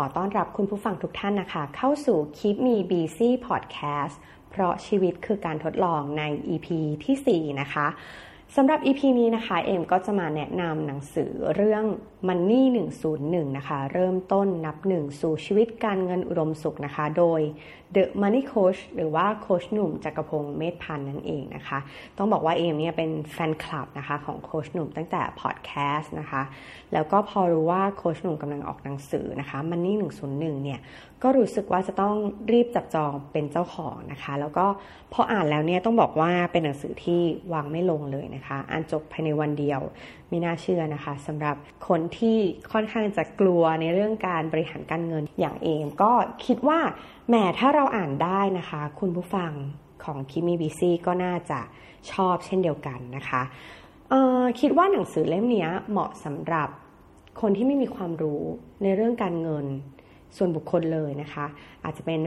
อต้อนรับคุณผู้ฟังทุกท่านนะคะ เข้าสู่ Keep Me Busy Podcast เพราะชีวิตคือการทดลองใน EP ที่ 4 นะคะสำหรับ EP นี้นะคะ เอมก็จะมาแนะนำหนังสือเรื่อง Money 101 นะคะ เริ่มต้นนับหนึ่งสู่ชีวิตการเงินอุดมสุขนะคะ โดย The Money Coach หรือว่าโคชหนุ่มจักรพงศ์เมธพันธ์นั่นเองนะคะ ต้องบอกว่าเอมเนี่ยเป็นแฟนคลับนะคะของโคชหนุ่มตั้งแต่พอดแคสต์นะคะ แล้วก็พอรู้ว่าโคชหนุ่มกำลังออกหนังสือนะคะ Money 101 เนี่ย ก็รู้สึกว่าจะต้องรีบจับจองเป็นเจ้าของนะคะ แล้วก็พออ่านแล้วเนี่ยต้องบอกว่าเป็นหนังสือที่วางไม่ลงเลยนะคะ อ่านจบภายในวันเดียวไม่น่าเชื่อนะคะสำหรับคนที่ค่อนข้างจะกลัวในเรื่องการบริหารการเงินอย่างเอมก็คิดว่าแหมถ้าเราอ่านได้นะคะ คุณผู้ฟังของคิมีบีซีก็น่าจะชอบเช่นเดียวกันนะคะคิดว่าหนังสือเล่มนี้เหมาะสำหรับคนที่ไม่มีความรู้ในเรื่องการเงิน ส่วนบุคคลเลยนะคะ อาจจะเป็น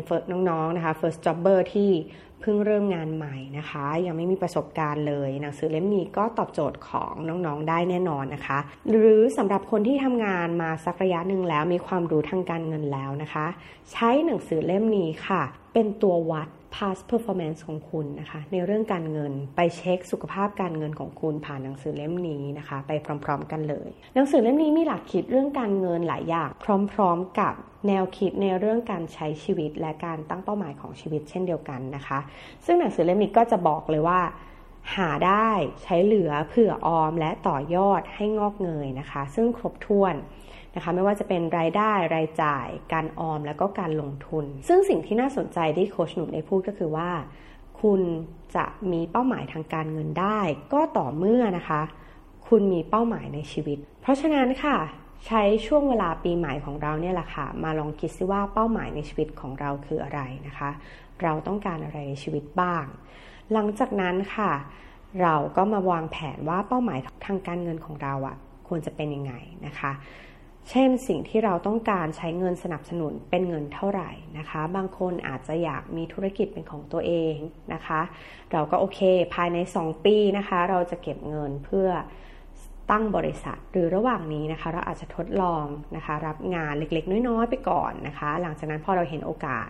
น้องๆนะคะ first jobber ที่เพิ่งเริ่มงานใหม่นะคะ ยังไม่มีประสบการณ์เลย หนังสือเล่มนี้ก็ตอบโจทย์ของน้องๆได้แน่นอนนะคะ หรือสำหรับคนที่ทำงานมาสักระยะหนึ่งแล้วมีความรู้ทางการเงินแล้วนะคะ ใช้หนังสือเล่มนี้ค่ะ เป็นตัววัด past performance ของคุณนะคะ ในเรื่องการเงินไปเช็คสุขภาพการเงินของคุณผ่านหนังสือเล่มนี้นะคะ ไปพร้อม ๆ กันเลย หนังสือเล่มนี้มีหลักคิดเรื่องการเงินหลายอย่าง พร้อม ๆ กับแนวคิดในเรื่องการใช้ชีวิตและการตั้งเป้าหมายของชีวิตเช่นเดียวกันนะคะ ซึ่งหนังสือเล่มนี้ก็จะบอกเลยว่าหาได้ใช้เหลือเผื่อออมและต่อยอดให้งอกเงยนะคะ ซึ่งครบถ้วน นะคะไม่ว่าจะเป็นรายได้รายจ่าย การออมแล้วก็การลงทุน ซึ่งสิ่งที่น่าสนใจที่โคชหนุ่มได้พูดก็คือว่า คุณจะมีเป้าหมายทางการเงินได้ ก็ต่อเมื่อนะคะ คุณมีเป้าหมายในชีวิต เพราะฉะนั้นค่ะใช้ช่วงเวลาปีใหม่ของเราเนี่ยแหละค่ะ มาลองคิดซิว่าเป้าหมายในชีวิตของเราคืออะไรนะคะ เราต้องการอะไรในชีวิตบ้าง หลังจากนั้นค่ะ เราก็มาวางแผนว่าเป้าหมายทางการเงินของเราอะ่ะควรจะเป็นยังไงนะคะ เช่นสิ่งที่เราต้องการใช้เงินสนับสนุนเป็นเงินเท่าไหร่นะคะ บางคนอาจจะอยากมีธุรกิจเป็นของตัวเองนะคะ เราก็โอเคภายใน 2 ปีนะคะ เราจะเก็บเงินเพื่อตั้งบริษัทหรือระหว่างนี้นะคะ เราอาจจะทดลองนะคะ รับงานเล็กๆ น้อยๆไปก่อนนะคะ หลังจากนั้นพอเราเห็นโอกาส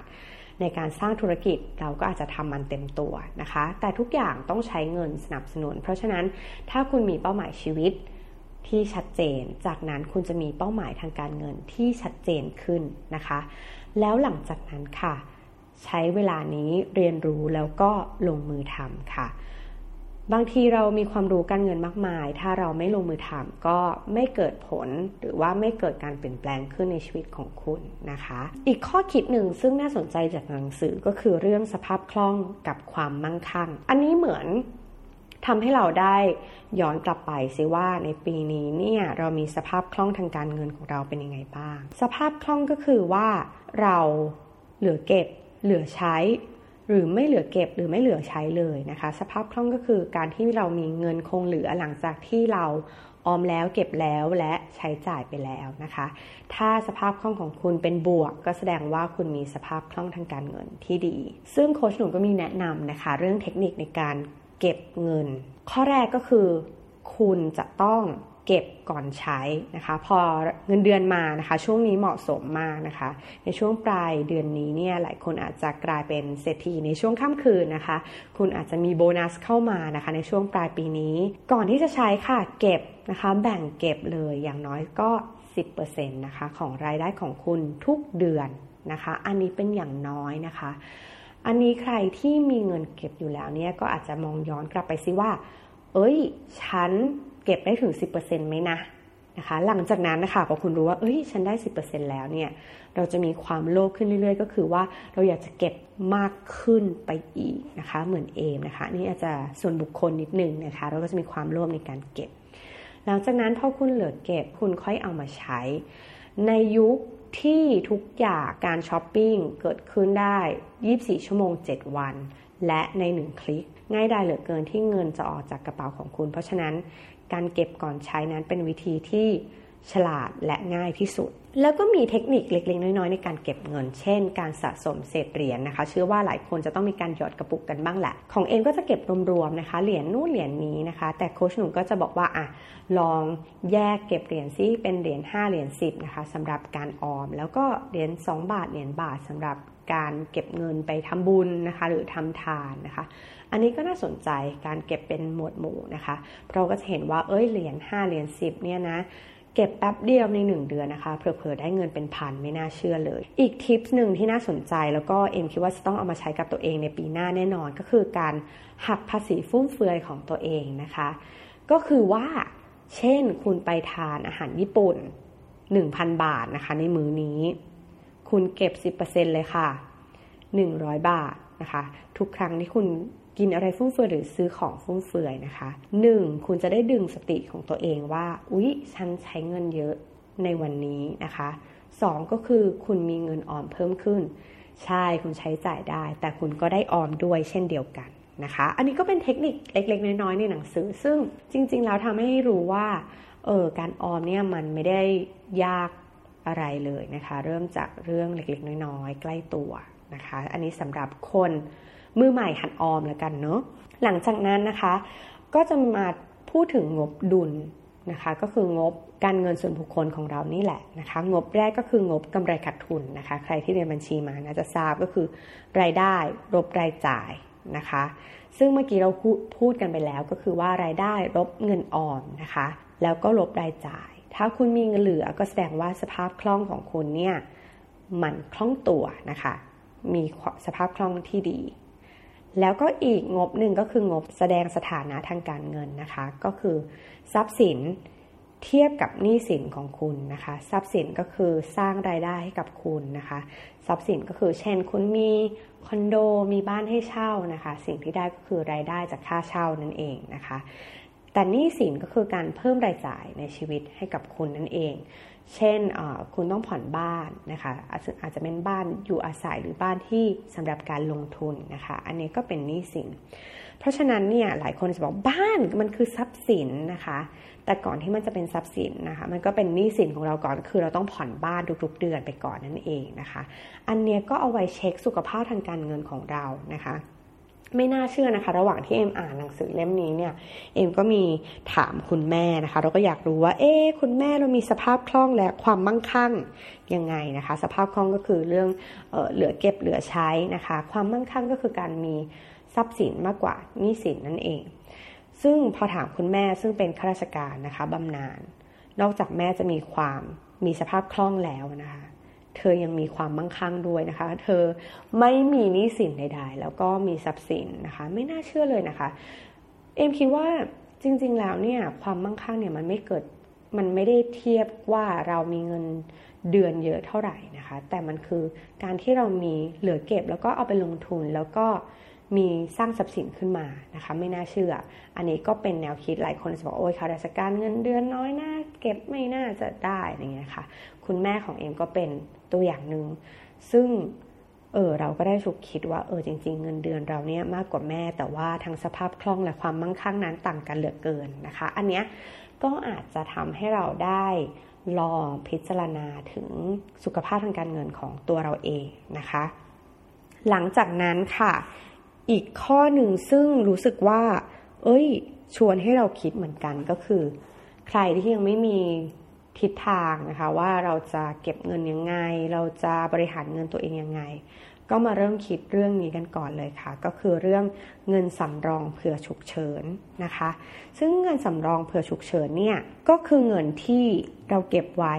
ในการสร้างธุรกิจเราก็อาจจะทำมันเต็มตัวนะคะ แต่ทุกอย่างต้องใช้เงินสนับสนุน เพราะฉะนั้นถ้าคุณมีเป้าหมายชีวิต ที่ชัดเจน จากนั้นคุณจะมีเป้าหมายทางการเงินที่ชัดเจนขึ้นนะคะ แล้วหลังจากนั้นค่ะ ใช้เวลานี้เรียนรู้แล้วก็ลงมือทำค่ะ บางทีเรามีความรู้การเงินมากมาย ถ้าเราไม่ลงมือทำก็ไม่เกิดผลหรือว่าไม่เกิดการเปลี่ยนแปลงขึ้นในชีวิตของคุณนะคะ อีกข้อคิดหนึ่งซึ่งน่าสนใจจากหนังสือก็คือเรื่องสภาพคล่องกับความมั่งคั่ง อันนี้เหมือน ทำให้เราได้ย้อนกลับไปซิว่าในปีนี้เนี่ยเรามีสภาพคล่องทางการเงินของเราเป็นยังไงบ้าง สภาพคล่องก็คือว่าเราเหลือเก็บ เหลือใช้ หรือไม่เหลือเก็บหรือไม่เหลือใช้เลยนะคะ สภาพคล่องก็คือการที่เรามีเงินคงเหลือหลังจากที่เราออมแล้วเก็บแล้วและใช้จ่ายไปแล้วนะคะ ถ้าสภาพคล่องของคุณเป็นบวก ก็แสดงว่าคุณมีสภาพคล่องทางการเงินที่ดี ซึ่งโค้ชหนุ่มก็มีแนะนำนะคะ เรื่องเทคนิคในการ เก็บเงิน ข้อแรกก็คือ คุณจะต้องเก็บก่อนใช้นะคะ พอเงินเดือนมานะคะ ช่วงนี้เหมาะสมมากนะคะ ในช่วงปลายเดือนนี้เนี่ยหลายคนอาจจะกลายเป็นเศรษฐีในช่วงค่ำคืนนะคะ คุณอาจจะมีโบนัสเข้ามานะคะ ในช่วงปลายปีนี้ ก่อนที่จะใช้ค่ะเก็บนะคะ แบ่งเก็บเลยอย่างน้อยก็ 10%นะคะของรายได้ของคุณทุกเดือนนะคะ อันนี้เป็นอย่างน้อยนะคะ อันนี้ใครที่มีเงินเก็บอยู่แล้วเนี่ยก็อาจจะมองย้อนกลับไปซิว่า เอ้ย ฉันเก็บได้ถึง 10%ไหมนะนะคะ หลังจากนั้นนะคะพอคุณรู้ว่า เอ้ย ฉันได้ 10%แล้วเนี่ย เราจะมีความโลภขึ้นเรื่อย ๆ ก็คือว่าเราอยากจะเก็บมากขึ้นไปอีกนะคะ เหมือนเอมนะคะ นี่อาจจะส่วนบุคคลนิดนึงนะคะ เราก็จะมีความโลภในการเก็บ หลังจากนั้นพอคุณเหลือเก็บ คุณค่อยเอามาใช้ ในยุค ที่ทุกอย่างการช้อปปิ้งเกิดขึ้นได้ 24 ชั่วโมง 7 วัน และใน1คลิก ง่ายดายเหลือเกินที่เงินจะออกจากกระเป๋าของคุณ เพราะฉะนั้นการเก็บก่อนใช้นั้นเป็นวิธีที่ ฉลาดและง่ายที่สุด แล้วก็มีเทคนิคเล็กๆ น้อยๆ ในการเก็บเงิน เช่น การสะสมเศษเหรียญนนะคะ เชื่อว่าหลายคนจะต้องมีการหยอดกระปุกกันบ้างแหละ ของเองก็จะเก็บรวมๆนะคะ เหรียญนู่นเหรียญนี้นะคะ แต่โค้ชหนุ่มก็จะบอกว่าอะลองแยกเก็บเหรียญซิเป็นเหรียญ5เหรียญ10นะคะสำหรับการออม แล้วก็เหรียญ2บาทเหรียญบาทสำหรับการเก็บเงินไปทำบุญนะคะ หรือทำทานนะคะ อันนี้ก็น่าสนใจการเก็บเป็นหมวดหมู่นะคะเพราะก็จะเห็นว่าเอ้ยเหรียญ5เหรียญ10เนี่ยนะ เก็บแป๊บเดียวใน 1 เดือนนะคะเผลอๆได้เงินเป็นพันไม่น่าเชื่อเลย อีกทิปหนึ่งที่น่าสนใจแล้วก็เอ็มคิดว่าจะต้องเอามาใช้กับตัวเองในปีหน้าแน่นอนก็คือการหักภาษีฟุ่มเฟือยของตัวเองนะคะ ก็คือว่าเช่นคุณไปทานอาหารญี่ปุ่น 1,000 บาทนะคะในมื้อนี้ คุณเก็บ 10%เลยค่ะ 100 บาทนะคะ ทุกครั้งที่คุณ กินอะไรฟุ่มเฟือยหรือซื้อของฟุ่มเฟือยนะคะ 1. คุณจะได้ดึงสติของตัวเองว่า อุ๊ย ฉันใช้เงินเยอะในวันนี้นะคะ 2. ก็คือคุณมีเงินออมเพิ่มขึ้น ใช่คุณใช้จ่ายได้ แต่คุณก็ได้ออมด้วยเช่นเดียวกันนะคะ อันนี้ก็เป็นเทคนิคเล็ก ๆ น้อยๆในหนังสือ ซึ่งจริง ๆ แล้วทำให้รู้ว่าเออการออมเนี่ยมันไม่ได้ยากอะไรเลยนะคะ เริ่มจากเรื่องเล็กๆ น้อยๆ ใกล้ตัวนะคะ อันนี้สำหรับคน มือใหม่หัดออมแล้วกันเนาะหลังจากนั้นนะคะ ก็จะมาพูดถึงงบดุลนะคะ ก็คืองบการเงินส่วนบุคคลของเรานี่แหละนะคะ งบแรกก็คืองบกำไรขาดทุนนะคะ ใครที่เรียนบัญชีมานะจะทราบก็คือ รายได้ลบรายจ่ายนะคะ ซึ่งเมื่อกี้เราพูดกันไปแล้วก็คือว่ารายได้ลบเงินออมนะคะ แล้วก็ลบรายจ่าย ถ้าคุณมีเงินเหลือก็แสดงว่าสภาพคล่องของคุณเนี่ยมันคล่องตัวนะคะ มีสภาพคล่องที่ดี แล้วก็อีกงบหนึ่งก็คืองบแสดงสถานะทางการเงินนะคะ ก็คือ ทรัพย์สินเทียบกับหนี้สินของคุณนะคะ ทรัพย์สินก็คือสร้างรายได้ให้กับคุณนะคะ ทรัพย์สินก็คือ เช่น คุณมีคอนโดมีบ้านให้เช่านะคะ สิ่งที่ได้ก็คือรายได้จากค่าเช่านั่นเองนะคะ แต่หนี้สินก็คือการเพิ่มรายจ่ายในชีวิตให้กับคุณนั่นเอง เช่นคุณต้องผ่อนบ้านนะคะอาจจะเป็นบ้านอยู่อาศัยหรือบ้านที่สำหรับการลงทุนนะคะ อันนี้ก็เป็นหนี้สิน เพราะฉะนั้นเนี่ยหลายคนจะบอกบ้านมันคือทรัพย์สินนะคะ แต่ก่อนที่มันจะเป็นทรัพย์สินนะคะ มันก็เป็นหนี้สินของเราก่อนคือเราต้องผ่อนบ้านทุกๆเดือนไปก่อนนั่นเองนะคะ อันนี้ก็เอาไว้เช็คสุขภาพทางการเงินของเรานะคะ ไม่น่าเชื่อนะคะ ระหว่างที่เอ็มอ่านหนังสือเล่มนี้เนี่ยเอ็มก็มีถามคุณแม่นะคะ เราก็อยากรู้ว่า เอ๊คุณแม่เรามีสภาพคล่องและความมั่งคั่งยังไงนะคะ สภาพคล่องก็คือเรื่องเออเหลือเก็บเหลือใช้นะคะ ความมั่งคั่งก็คือการมีทรัพย์สินมากกว่านี้สินนั่นเอง ซึ่งพอถามคุณแม่ซึ่งเป็นข้าราชการนะคะบำนาญนอกจากแม่จะมีความมีสภาพคล่องแล้วนะคะ เธอยังมีความมั่งคั่งด้วยนะคะ เธอไม่มีหนี้สินใดๆ แล้วก็มีทรัพย์สินนะคะ ไม่น่าเชื่อเลยนะคะ เอ็มคิดว่าจริง ๆ แล้วเนี่ยความมั่งคั่งเนี่ยมันไม่เกิดมันไม่ได้เทียบว่าเรามีเงินเดือนเยอะเท่าไหร่นะคะ แต่มันคือการที่เรามีเหลือเก็บแล้วก็เอาไปลงทุนแล้วก็มีสร้างทรัพย์สินขึ้นมานะคะ ไม่น่าเชื่อ อันนี้ก็เป็นแนวคิดหลายคนจะบอกโอ้ยข้าราชการเงินเดือนน้อยน่าเก็บไม่น่าจะได้อย่างเงี้ยค่ะ คุณแม่ของเอ็มก็เป็น ตัวอย่างหนึ่งซึ่งเออเราก็ได้ฉุกคิดว่าเออจริง ๆ เงินเดือนเราเนี่ยมากกว่าแม่ แต่ว่าทางสภาพคล่องและความมั่งคั่งนั้นต่างกันเหลือเกินนะคะ อันเนี้ยก็อาจจะทำให้เราได้ลองพิจารณาถึงสุขภาพทางการเงินของตัวเราเองนะคะ หลังจากนั้นค่ะ อีกข้อหนึ่งซึ่งรู้สึกว่า เอ้ย ชวนให้เราคิดเหมือนกันก็คือ ใครที่ยังไม่มี ทิศทางนะคะว่าเราจะเก็บเงินยังไง เราจะบริหารเงินตัวเองยังไง ก็มาเริ่มคิดเรื่องนี้กันก่อนเลยค่ะ ก็คือเรื่องเงินสำรองเผื่อฉุกเฉินนะคะ ซึ่งเงินสำรองเผื่อฉุกเฉินเนี่ยก็คือเงินที่เราเก็บไว้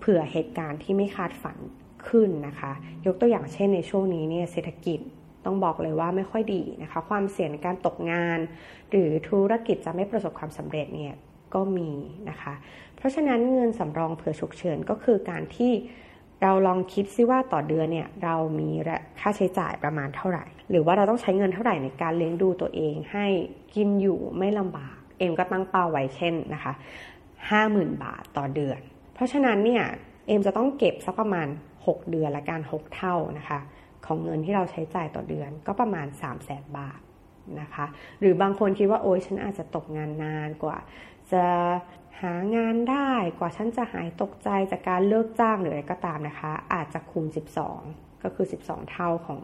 เผื่อเหตุการณ์ที่ไม่คาดฝันขึ้นนะคะ ยกตัวอย่างเช่นในช่วงนี้เนี่ยเศรษฐกิจต้องบอกเลยว่าไม่ค่อยดีนะคะ ความเสี่ยงในการตกงาน หรือธุรกิจจะไม่ประสบความสำเร็จเนี่ย ก็มีนะคะ เพราะฉะนั้นเงินสำรองเผื่อฉุกเฉินก็คือการที่เราลองคิดซิว่าต่อเดือนเนี่ยเรามีค่าใช้จ่ายประมาณเท่าไหร่ หรือว่าเราต้องใช้เงินเท่าไหร่ในการเลี้ยงดูตัวเอง ให้กินอยู่ไม่ลำบาก เอ็มก็ตั้งเป้าไว้เช่นนะคะห้าหมื่นบาทต่อเดือน เพราะฉะนั้นเนี่ยเอ็มจะต้องเก็บสักประมาณ 6 เดือนละการ6เท่านะคะ ของเงินที่เราใช้จ่ายต่อเดือนก็ประมาณ 3 0 0แสนบาทนะคะ หรือบางคนคิดว่าโอ๊ยฉันอาจจะตกงานนานกว่า จะหางานได้กว่าฉันจะหายตกใจจากการเลิกจ้างหรืออะไรก็ตามนะคะ อาจจะคูณ 12 ก็คือ 12 เท่าของ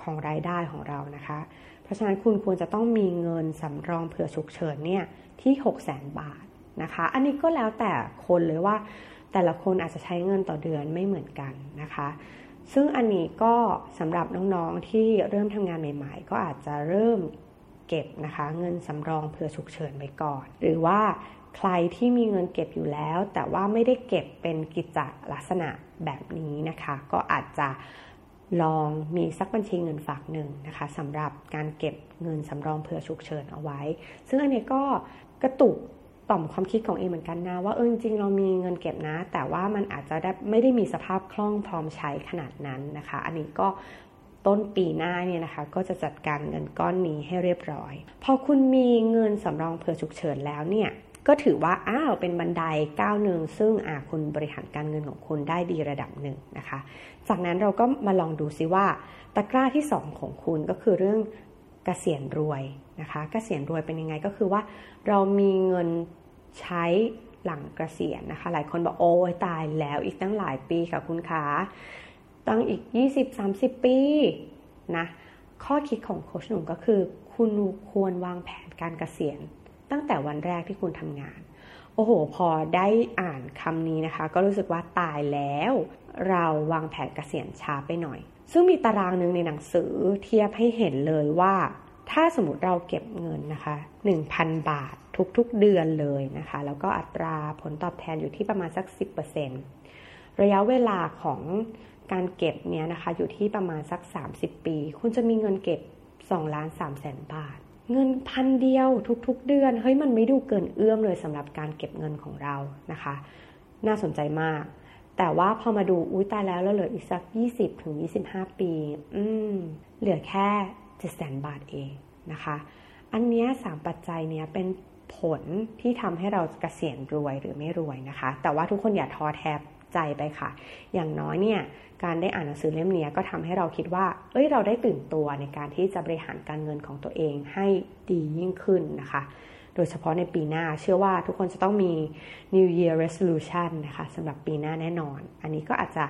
ของรายได้ของเรานะคะ เพราะฉะนั้นคุณควรจะต้องมีเงินสำรองเผื่อฉุกเฉินเนี่ยที่6 0 0 0 0 0บาทนะคะ อันนี้ก็แล้วแต่คนเลยว่า แต่ละคนอาจจะใช้เงินต่อเดือนไม่เหมือนกันนะคะ ซึ่งอันนี้ก็สำหรับน้องๆที่เริ่มทำงานใหม่ ๆ ก็อาจจะเริ่ม เก็บนะคะ เงินสำรองเผื่อฉุกเฉินไปก่อน หรือว่าใครที่มีเงินเก็บอยู่แล้ว แต่ว่าไม่ได้เก็บเป็นกิจลักษณะแบบนี้นะคะ ก็อาจจะลองมีสักบัญชีเงินฝากหนึ่งนะคะสำหรับการเก็บเงินสำรองเผื่อฉุกเฉินเอาไว้ ซึ่งอันนี้ก็กระตุกต่อมความคิดของเอเหมือนกันนะว่าเออจริงๆเรามีเงินเก็บนะ แต่ว่ามันอาจจะได้ไม่ได้มีสภาพคล่องพร้อมใช้ขนาดนั้นนะคะ อันนี้ก็ ต้นปีหน้าเนี่ยนะคะ ก็จะจัดการเงินก้อนนี้ให้เรียบร้อย พอคุณมีเงินสำรองเผื่อฉุกเฉินแล้วเนี่ยก็ถือว่าอ้าวเป็นบันไดก้าวหนึ่งซึ่งอาคุณบริหารการเงินของคุณได้ดีระดับหนึ่งนะคะ จากนั้นเราก็มาลองดูซิว่าตะกร้าที่ 2 ของคุณก็คือเรื่องกเกษียณรวยนะคะกเกษียณรวยเป็นยังไงก็คือว่า เรามีเงินใช้หลังเกษียณนะคะ หลายคนบอกโอ้ยตายแล้วอีกตั้งหลายปีค่ะคุณคะ ตั้งอีก 20-30 ปีนะข้อคิดของโคชหนุ่มก็คือ คุณควรวางแผนการเกษียณ ตั้งแต่วันแรกที่คุณทำงาน โอ้โห พอได้อ่านคำนี้นะคะ ก็รู้สึกว่าตายแล้ว เราวางแผนเกษียณช้าไปหน่อย ซึ่งมีตารางหนึ่งในหนังสือเทียบให้เห็นเลยว่า ถ้าสมมติเราเก็บเงินนะคะ 1,000 บาททุกๆเดือนเลยนะคะ แล้วก็อัตราผลตอบแทนอยู่ที่ประมาณสัก 10%ระยะเวลาของ การเก็บเนี้ยนะคะอยู่ที่ประมาณสัก 30 ปี คุณจะมีเงินเก็บ2ล้าน3แสนบาท เงินพันเดียวทุกๆ เดือนเฮ้ยมันไม่ดูเกินเอื้อมเลยสำหรับการเก็บเงินของเรานะคะ น่าสนใจมาก แต่ว่าพอมาดูอุ้ยตายแล้วแล้วเหลืออีกสัก 20ถึง25 ปี อืมเหลือแค่7แสนบาทเองนะคะ อันนี้สามปัจจัยเนี้ยเป็นผลที่ทำให้เราเกษียณรวยหรือไม่รวยนะคะ แต่ว่าทุกคนอย่าท้อแท้ ใจไปค่ะ อย่างน้อยเนี่ยการได้อ่านหนังสือเล่มนี้ก็ทำให้เราคิดว่า เอ้ยเราได้ตื่นตัวในการที่จะบริหารการเงินของตัวเองให้ดียิ่งขึ้นนะคะ โดยเฉพาะในปีหน้าเชื่อว่าทุกคนจะต้องมี New Year Resolution นะคะสำหรับปีหน้าแน่นอน อันนี้ก็อาจจะ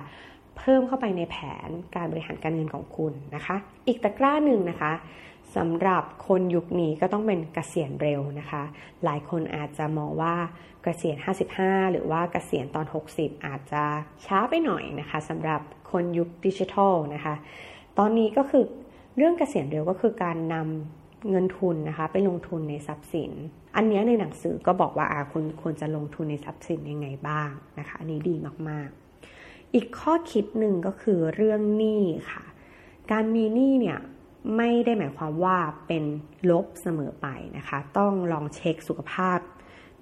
เพิ่มเข้าไปในแผนการบริหารการเงินของคุณนะคะ อีกตะกร้าหนึ่งนะคะ สำหรับคนยุคนี้ก็ต้องเป็นเกษียณเร็วนะคะ หลายคนอาจจะมองว่าเกษียณ 55 หรือว่าเกษียณตอน 60 อาจจะช้าไปหน่อยนะคะสำหรับคนยุคดิจิทัลนะคะ ตอนนี้ก็คือเรื่องเกษียณเร็วก็คือการนำเงินทุนนะคะไปลงทุนในทรัพย์สิน อันนี้ในหนังสือก็บอกว่าอาคุณควรจะลงทุนในทรัพย์สินยังไงบ้างนะคะ อันนี้ดีมากๆ อีกข้อคิดหนึ่งก็คือเรื่องหนี้ค่ะ การมีหนี้เนี่ย ไม่ได้หมายความว่าเป็นลบเสมอไปนะคะ ต้องลองเช็คสุขภาพ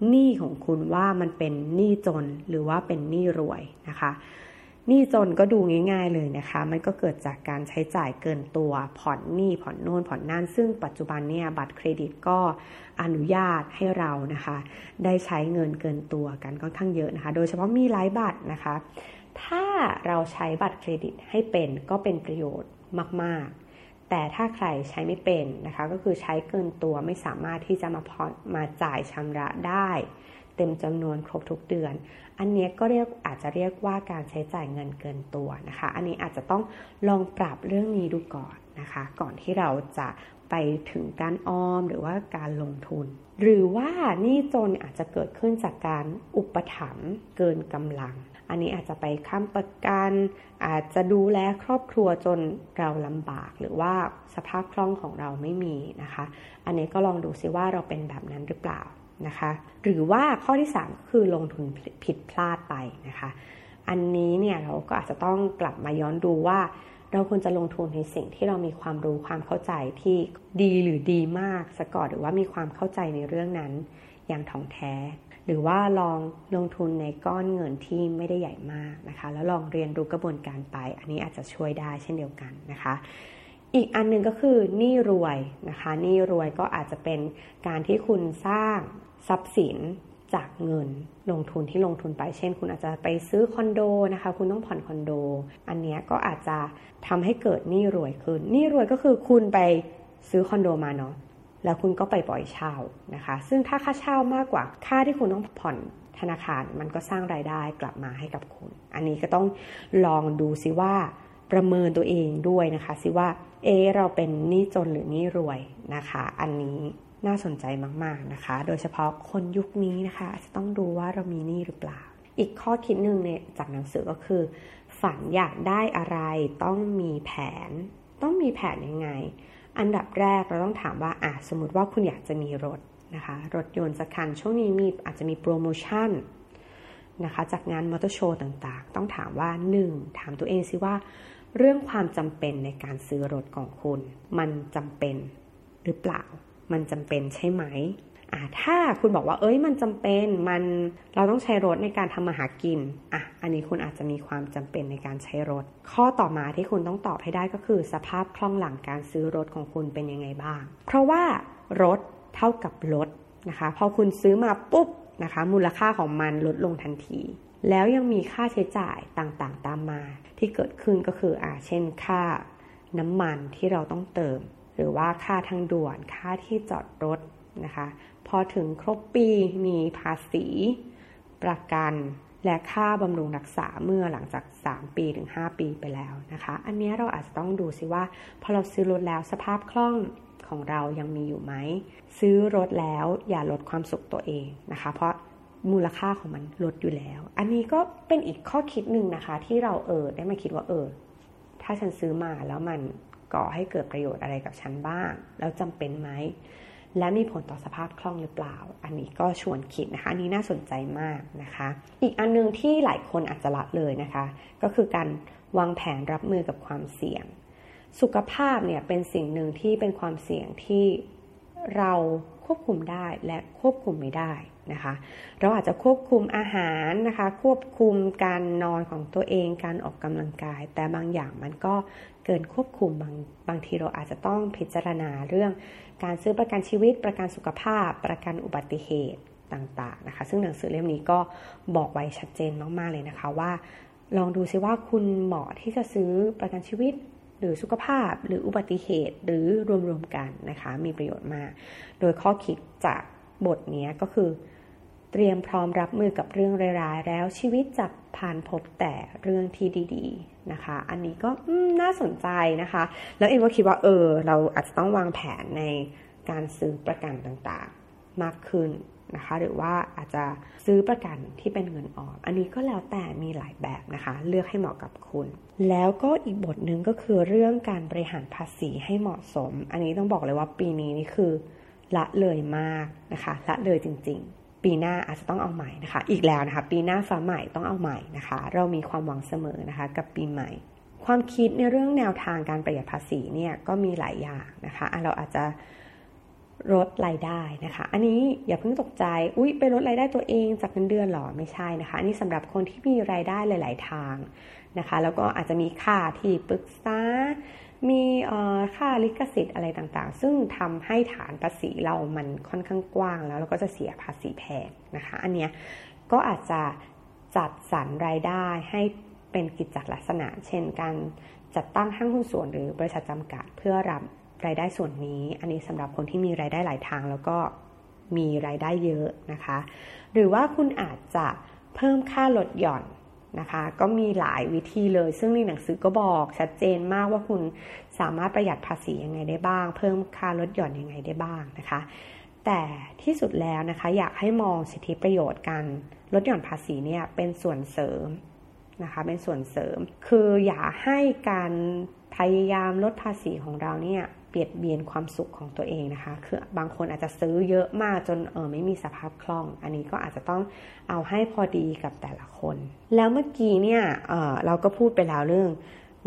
หนี้ของคุณว่ามันเป็นหนี้จนหรือว่าเป็นหนี้รวยนะคะหนี้จนก็ดูง่าย ๆเลยนะคะ มันก็เกิดจากการใช้จ่ายเกินตัวผ่อนหนี้ผ่อนโน่นผ่อนนั่นซึ่งปัจจุบันเนี่ยบัตรเครดิตก็อนุญาตให้เรานะคะ ได้ใช้เงินเกินตัวกันค่อนข้างเยอะนะคะ โดยเฉพาะมีหลายบัตรนะคะ ถ้าเราใช้บัตรเครดิตให้เป็นก็เป็นประโยชน์มาก ๆ แต่ถ้าใครใช้ไม่เป็นนะคะ ก็คือใช้เกินตัวไม่สามารถที่จะมาพอมาจ่ายชำระได้ เต็มจำนวนครบทุกเดือน อันนี้ก็เรียกอาจจะเรียกว่าการใช้จ่ายเงินเกินตัวนะคะ อันนี้อาจจะต้องลองปรับเรื่องนี้ดูก่อนนะคะ ก่อนที่เราจะ ไปถึงการออมหรือว่าการลงทุน หรือว่านี่จนอาจจะเกิดขึ้นจากการอุปถัมภ์เกินกำลัง อันนี้อาจจะไปค้ำประกัน อาจจะดูแลครอบครัวจนเราลำบาก หรือว่าสภาพคล่องของเราไม่มีนะคะ อันนี้ก็ลองดูซิว่าเราเป็นแบบนั้นหรือเปล่านะคะหรือว่าข้อที่ 3 ก็คือลงทุนผิดพลาดไปนะคะ อันนี้เนี่ยเราก็อาจจะต้องกลับมาย้อนดูว่า เราควรจะลงทุนในสิ่งที่เรามีความรู้ความเข้าใจที่ดีหรือดีมากสก่อนหรือว่ามีความเข้าใจในเรื่องนั้นอย่างถ่องแท้ หรือว่าลองลงทุนในก้อนเงินที่ไม่ได้ใหญ่มากนะคะ แล้วลองเรียนรู้กระบวนการไป อันนี้อาจจะช่วยได้เช่นเดียวกันนะคะ อีกอันนึงก็คือหนี้รวยนะคะหนี้รวยก็อาจจะเป็นการที่คุณสร้างทรัพย์สิน จากเงินลงทุนที่ลงทุนไป เช่น คุณอาจจะไปซื้อคอนโดนะคะ คุณต้องผ่อนคอนโด อันนี้ก็อาจจะทำให้เกิดหนี้รวยขึ้นหนี้รวยก็คือคุณไปซื้อคอนโดมาเนาะแล้วคุณก็ไปปล่อยเช่านะคะ ซึ่งถ้าค่าเช่ามากกว่าค่าที่คุณต้องผ่อนธนาคารมันก็สร้างรายได้กลับมาให้กับคุณ อันนี้ก็ต้องลองดูซิว่าประเมินตัวเองด้วยนะคะ ซิว่าเอเราเป็นหนี้จนหรือหนี้รวยนะคะ อันนี้ น่าสนใจมาก ๆนะคะ โดยเฉพาะคนยุคนี้นะคะจะต้องดูว่าเรามีหนี้หรือเปล่า อีกข้อคิดหนึ่งเนี่ยจากหนังสือก็คือ ฝันอยากได้อะไรต้องมีแผน ต้องมีแผนยังไง อันดับแรกเราต้องถามว่าอะสมมติว่าคุณอยากจะมีรถนะคะรถยนต์สักคันช่วงนี้มีอาจจะมีโปรโมชั่นนะคะจากงานมอเตอร์โชว์ต่างๆ ต้องถามว่า 1. ถามตัวเองซิว่า เรื่องความจำเป็นในการซื้อรถของคุณ มันจำเป็นหรือเปล่า มันจำเป็นใช่ไหมอ่าถ้าคุณบอกว่าเอ้ยมันจำเป็นมันเราต้องใช้รถในการทำมาหากินอะอันนี้คุณอาจจะมีความจำเป็นในการใช้รถ ข้อต่อมาที่คุณต้องตอบให้ได้ก็คือ สภาพคล่องหลังการซื้อรถของคุณเป็นยังไงบ้าง เพราะว่ารถเท่ากับรถนะคะ พอคุณซื้อมาปุ๊บนะคะ มูลค่าของมันลดลงทันที แล้วยังมีค่าใช้จ่ายต่างๆ ตามมา ที่เกิดขึ้นก็คืออ่าเช่นค่าน้ำมันที่เราต้องเติม รือว่าค่าทางด่วนค่าที่จอดรถนะคะ พอถึงครบปีมีภาษี ประกันและค่าบำรุงรักษาเมื่อหลังจาก 3 ปีถึง 5 ปีไปแล้วนะคะ อันนี้เราอาจจะต้องดูซิว่า พอเราซื้อรถแล้วสภาพคล่องของเรายังมีอยู่ไหม ซื้อรถแล้วอย่าลดความสุขตัวเองนะคะ เพราะมูลค่าของมันลดอยู่แล้ว อันนี้ก็เป็นอีกข้อคิดหนึ่งนะคะ ที่เราเออได้มาคิดว่าเออ ถ้าฉันซื้อมาแล้วมัน ก่อให้เกิดประโยชน์อะไรกับฉันบ้าง แล้วจำเป็นไหม และมีผลต่อสภาพคล่องหรือเปล่า อันนี้ก็ชวนคิดนะคะอันนี้น่าสนใจมากนะคะ อีกอันนึงที่หลายคนอาจจะละเลยนะคะ ก็คือการวางแผนรับมือกับความเสี่ยง สุขภาพเนี่ยเป็นสิ่งหนึ่งที่เป็นความเสี่ยงที่เราควบคุมได้และควบคุมไม่ได้นะคะ เราอาจจะควบคุมอาหารนะคะ ควบคุมการนอนของตัวเอง การออกกำลังกาย แต่บางอย่างมันก็เกินควบคุมบางบางทีเราอาจจะต้องพิจารณาเรื่องการซื้อประกันชีวิต ประกันสุขภาพ ประกันอุบัติเหตุต่างๆนะคะ ซึ่งหนังสือเล่มนี้ก็บอกไว้ชัดเจนมากๆเลยนะคะว่า ลองดูซิว่าคุณเหมาะที่จะซื้อประกันชีวิตหรือสุขภาพหรืออุบัติเหตุหรือรวมๆกันนะคะ มีประโยชน์มาก โดยข้อคิดจากบทนี้ก็คือ เตรียมพร้อมรับมือกับเรื่องร้ายๆแล้วชีวิตจะผ่านพบแต่เรื่องที่ดีๆนะคะ อันนี้ก็น่าสนใจนะคะ แล้วเอ็มก็คิดว่าเออ เราอาจจะต้องวางแผนในการซื้อประกันต่างๆมากขึ้นนะคะ หรือว่าอาจจะซื้อประกันที่เป็นเงินออม อันนี้ก็แล้วแต่มีหลายแบบนะคะ เลือกให้เหมาะกับคุณ แล้วก็อีกบทหนึ่งก็คือเรื่องการบริหารภาษีให้เหมาะสม อันนี้ต้องบอกเลยว่าปีนี้นี่คือละเลยมากนะคะ ละเลยจริง ๆ ปีหน้าอาจจะต้องเอาใหม่นะคะ อีกแล้วนะคะ ปีหน้าฟ้าใหม่ต้องเอาใหม่นะคะ เรามีความหวังเสมอนะคะ กับปีใหม่ ความคิดในเรื่องแนวทางการประหยัดภาษีเนี่ยก็มีหลายอย่างนะคะเราอาจจะลดรายได้นะคะ อันนี้อย่าเพิ่งตกใจ อุ้ยไปลดรายได้ตัวเองจากเงินเดือนหรอ ไม่ใช่นะคะ อันนี้สำหรับคนที่มีรายได้หลาย ๆ ทางนะคะ แล้วก็อาจจะมีค่าที่ปรึกษา มีค่าลิขสิทธิ์อะไรต่างๆ ซึ่งทำให้ฐานภาษีเรามันค่อนข้างกว้างแล้วเราก็จะเสียภาษีแพงนะคะ อันเนี้ยก็อาจจะจัดสรรรายได้ให้เป็นกิจจลักษณะ เช่นการจัดตั้งห้างหุ้นส่วนหรือบริษัทจำกัดเพื่อรับรายได้ส่วนนี้ อันนี้สำหรับคนที่มีรายได้หลายทางแล้วก็มีรายได้เยอะนะคะ หรือว่าคุณอาจจะเพิ่มค่าลดหย่อน นะคะ ก็มีหลายวิธีเลย ซึ่งในหนังสือก็บอกชัดเจนมากว่าคุณสามารถประหยัดภาษียังไงได้บ้าง เพิ่มค่าลดหย่อนยังไงได้บ้างนะคะ แต่ที่สุดแล้วนะคะ อยากให้มองสิทธิประโยชน์การลดหย่อนภาษีเนี่ยเป็นส่วนเสริมนะคะ เป็นส่วนเสริม คืออย่าให้การพยายามลดภาษีของเราเนี่ย เบียดเบียนความสุขของตัวเองนะคะ คือบางคนอาจจะซื้อเยอะมากจนเออไม่มีสภาพคล่อง อันนี้ก็อาจจะต้องเอาให้พอดีกับแต่ละคน แล้วเมื่อกี้เนี่ยเเราก็พูดไปแล้วเรื่อง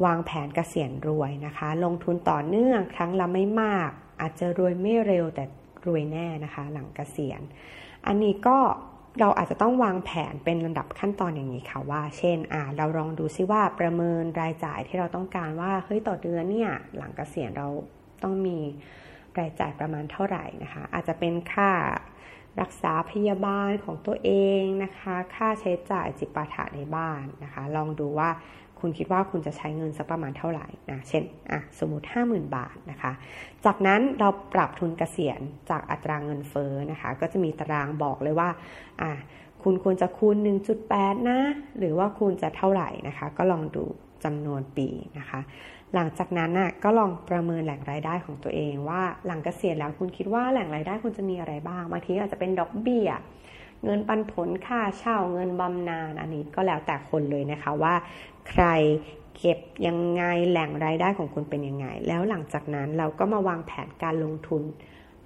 วางแผนเกษียณรวยนะคะ ลงทุนต่อเนื่องครั้งละไม่มาก อาจจะรวยไม่เร็วแต่รวยแน่นะคะ หลังเกษียณ อันนี้ก็เราอาจจะต้องวางแผนเป็นลำดับขั้นตอนอย่างนี้ค่ะว่า เช่นอ่าเราลองดูซิว่าประเมินรายจ่ายที่เราต้องการว่าเฮ้ยต่อเดือนเนี่ยหลังเกษียณเรา ต้องมีรายจ่ายประมาณเท่าไหร่นะคะ อาจจะเป็นค่ารักษาพยาบาลของตัวเองนะคะ ค่าใช้จ่ายจิปาถะในบ้านนะคะ ลองดูว่าคุณคิดว่าคุณจะใช้เงินสักประมาณเท่าไหร่นะ เช่นอะสมมติ 50,000 บาทนะคะ จากนั้นเราปรับทุนเกษียณจากอัตราเงินเฟ้อนะคะ ก็จะมีตารางบอกเลยว่าอะคุณควรจะคูณ 1.8 นะ หรือว่าคุณจะเท่าไหร่นะคะ ก็ลองดู จำนวนปีนะคะ หลังจากนั้นน่ะก็ลองประเมินแหล่งรายได้ของตัวเองว่าหลังเกษียณแล้วคุณคิดว่าแหล่งรายได้คุณจะมีอะไรบ้างบางทีอาจจะเป็นดอกเบี้ยเงินปันผลค่าเช่าเงินบำนาญอันนี้ก็แล้วแต่คนเลยนะคะว่าใครเก็บยังไงแหล่งรายได้ของคุณเป็นยังไง แล้วหลังจากนั้นเราก็มาวางแผนการลงทุน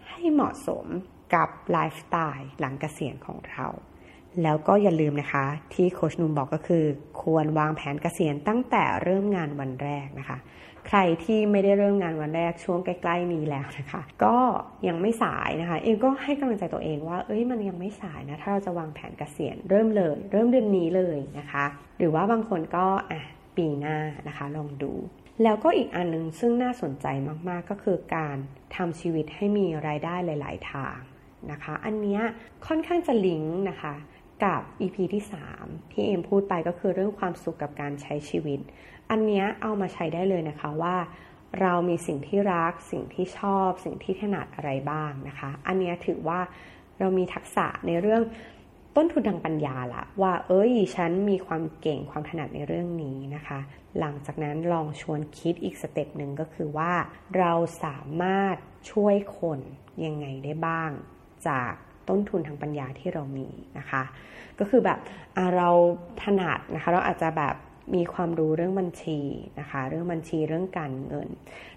ให้เหมาะสมกับไลฟ์สไตล์หลังเกษียณของเรา แล้วก็อย่าลืมนะคะ ที่โคชนุ่มบอกก็คือ ควรวางแผนเกษียณตั้งแต่เริ่มงานวันแรกนะคะ ใครที่ไม่ได้เริ่มงานวันแรกช่วงใกล้ ๆ นี้แล้วนะคะ ก็ยังไม่สายนะคะ เองก็ให้กำลังใจตัวเองว่า เอ้ยมันยังไม่สายนะถ้าเราจะวางแผนเกษียณเริ่มเลย เริ่มเดือนนี้เลยนะคะ หรือว่าบางคนก็อะปีหน้านะคะลองดูแล้วก็อีกอันนึงซึ่งน่าสนใจมาก ๆ ก็คือการทำชีวิตให้มีรายได้หลาย ๆ ทางนะคะ อันเนี้ยค่อนข้างจะลิงก์นะคะ กับ EP ที่ 3 ที่เอ็มพูดไปก็คือเรื่องความสุขกับการใช้ชีวิต อันนี้เอามาใช้ได้เลยนะคะว่า เรามีสิ่งที่รัก สิ่งที่ชอบ สิ่งที่ถนัดอะไรบ้างนะคะ อันนี้ถือว่าเรามีทักษะในเรื่องต้นทุนทางปัญญาละว่า เอ้ยฉันมีความเก่งความถนัดในเรื่องนี้นะคะ หลังจากนั้นลองชวนคิดอีกสเต็ปหนึ่งก็คือว่า เราสามารถช่วยคนยังไงได้บ้าง จาก ต้นทุนทางปัญญาที่เรามีนะคะ ก็คือแบบเราถนัดนะคะ เราอาจจะแบบมีความรู้เรื่องบัญชีนะคะ เรื่องบัญชีเรื่องการเงิน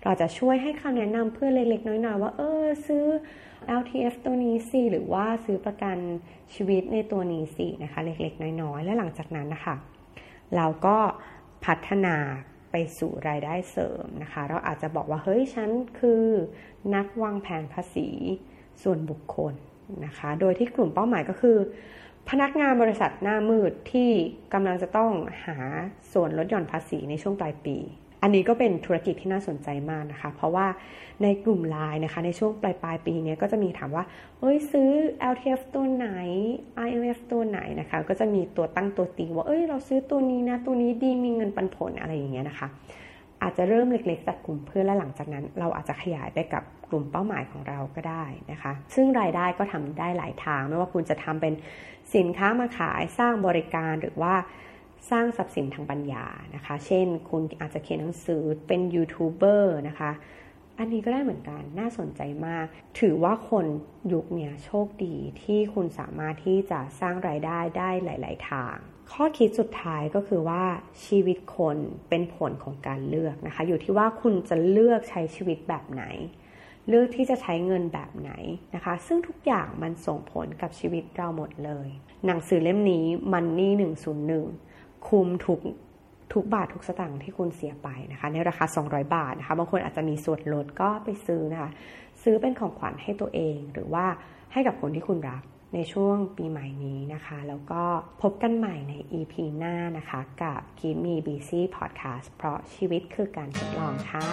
เราจะช่วยให้คำแนะนำเพื่อนเล็กๆ น้อยๆ ว่า เออซื้อ LTF ตัวนี้สิหรือว่าซื้อประกันชีวิตในตัวนี้สินะคะ เล็กๆ น้อยๆ และหลังจากนั้นนะคะเราก็พัฒนาไปสู่รายได้เสริมนะคะ เราอาจจะบอกว่าเฮ้ยฉันคือนักวางแผนภาษีส่วนบุคคล นะคะ โดยที่กลุ่มเป้าหมายก็คือ พนักงานบริษัทหน้ามืดที่กำลังจะต้องหาส่วนลดหย่อนภาษีในช่วงปลายปี อันนี้ก็เป็นธุรกิจที่น่าสนใจมากนะคะ เพราะว่าในกลุ่มไลน์นะคะในช่วงปลายปลายปีนี้ก็จะมีถามว่าเอ้ยซื้อ LTF ตัวไหน IMF ตัวไหนนะคะ ก็จะมีตัวตั้งตัวตีว่าเอ้ยเราซื้อตัวนี้นะตัวนี้ดีมีเงินปันผลอะไรอย่างเงี้ยนะคะ อาจจะเริ่มเล็กๆ จากกลุ่มเพื่อนและหลังจากนั้น เราอาจจะขยายไปกับกลุ่มเป้าหมายของเราก็ได้นะคะ ซึ่งรายได้ก็ทำได้หลายทาง ไม่ว่าคุณจะทำเป็นสินค้ามาขายสร้างบริการหรือว่าสร้างทรัพย์สินทางปัญญานะคะ เช่น คุณอาจจะเขียนหนังสือเป็นยูทูบเบอร์นะคะ อันนี้ก็ได้เหมือนกันน่าสนใจมาก ถือว่าคนยุคนี่ยโชคดีที่คุณสามารถที่จะสร้างรายได้ได้หลาย ๆ ทาง ข้อคิดสุดท้ายก็คือว่าชีวิตคนเป็นผลของการเลือกนะคะ อยู่ที่ว่าคุณจะเลือกใช้ชีวิตแบบไหน เลือกที่จะใช้เงินแบบไหนนะคะ ซึ่งทุกอย่างมันส่งผลกับชีวิตเราหมดเลย หนังสือเล่มนี้ Money 101 คุมทุก ทุกบาททุกสตางค์ที่คุณเสียไปนะคะ ในราคา 200 บาทนะคะ บางคนอาจจะมีส่วนลดก็ไปซื้อนะคะ ซื้อเป็นของขวัญให้ตัวเองหรือว่าให้กับคนที่คุณรักในช่วงปีใหม่นี้นะคะ แล้วก็พบกันใหม่ใน EP หน้านะคะ กับ Give Me BC Podcast เพราะชีวิตคือการทดลองค่ะ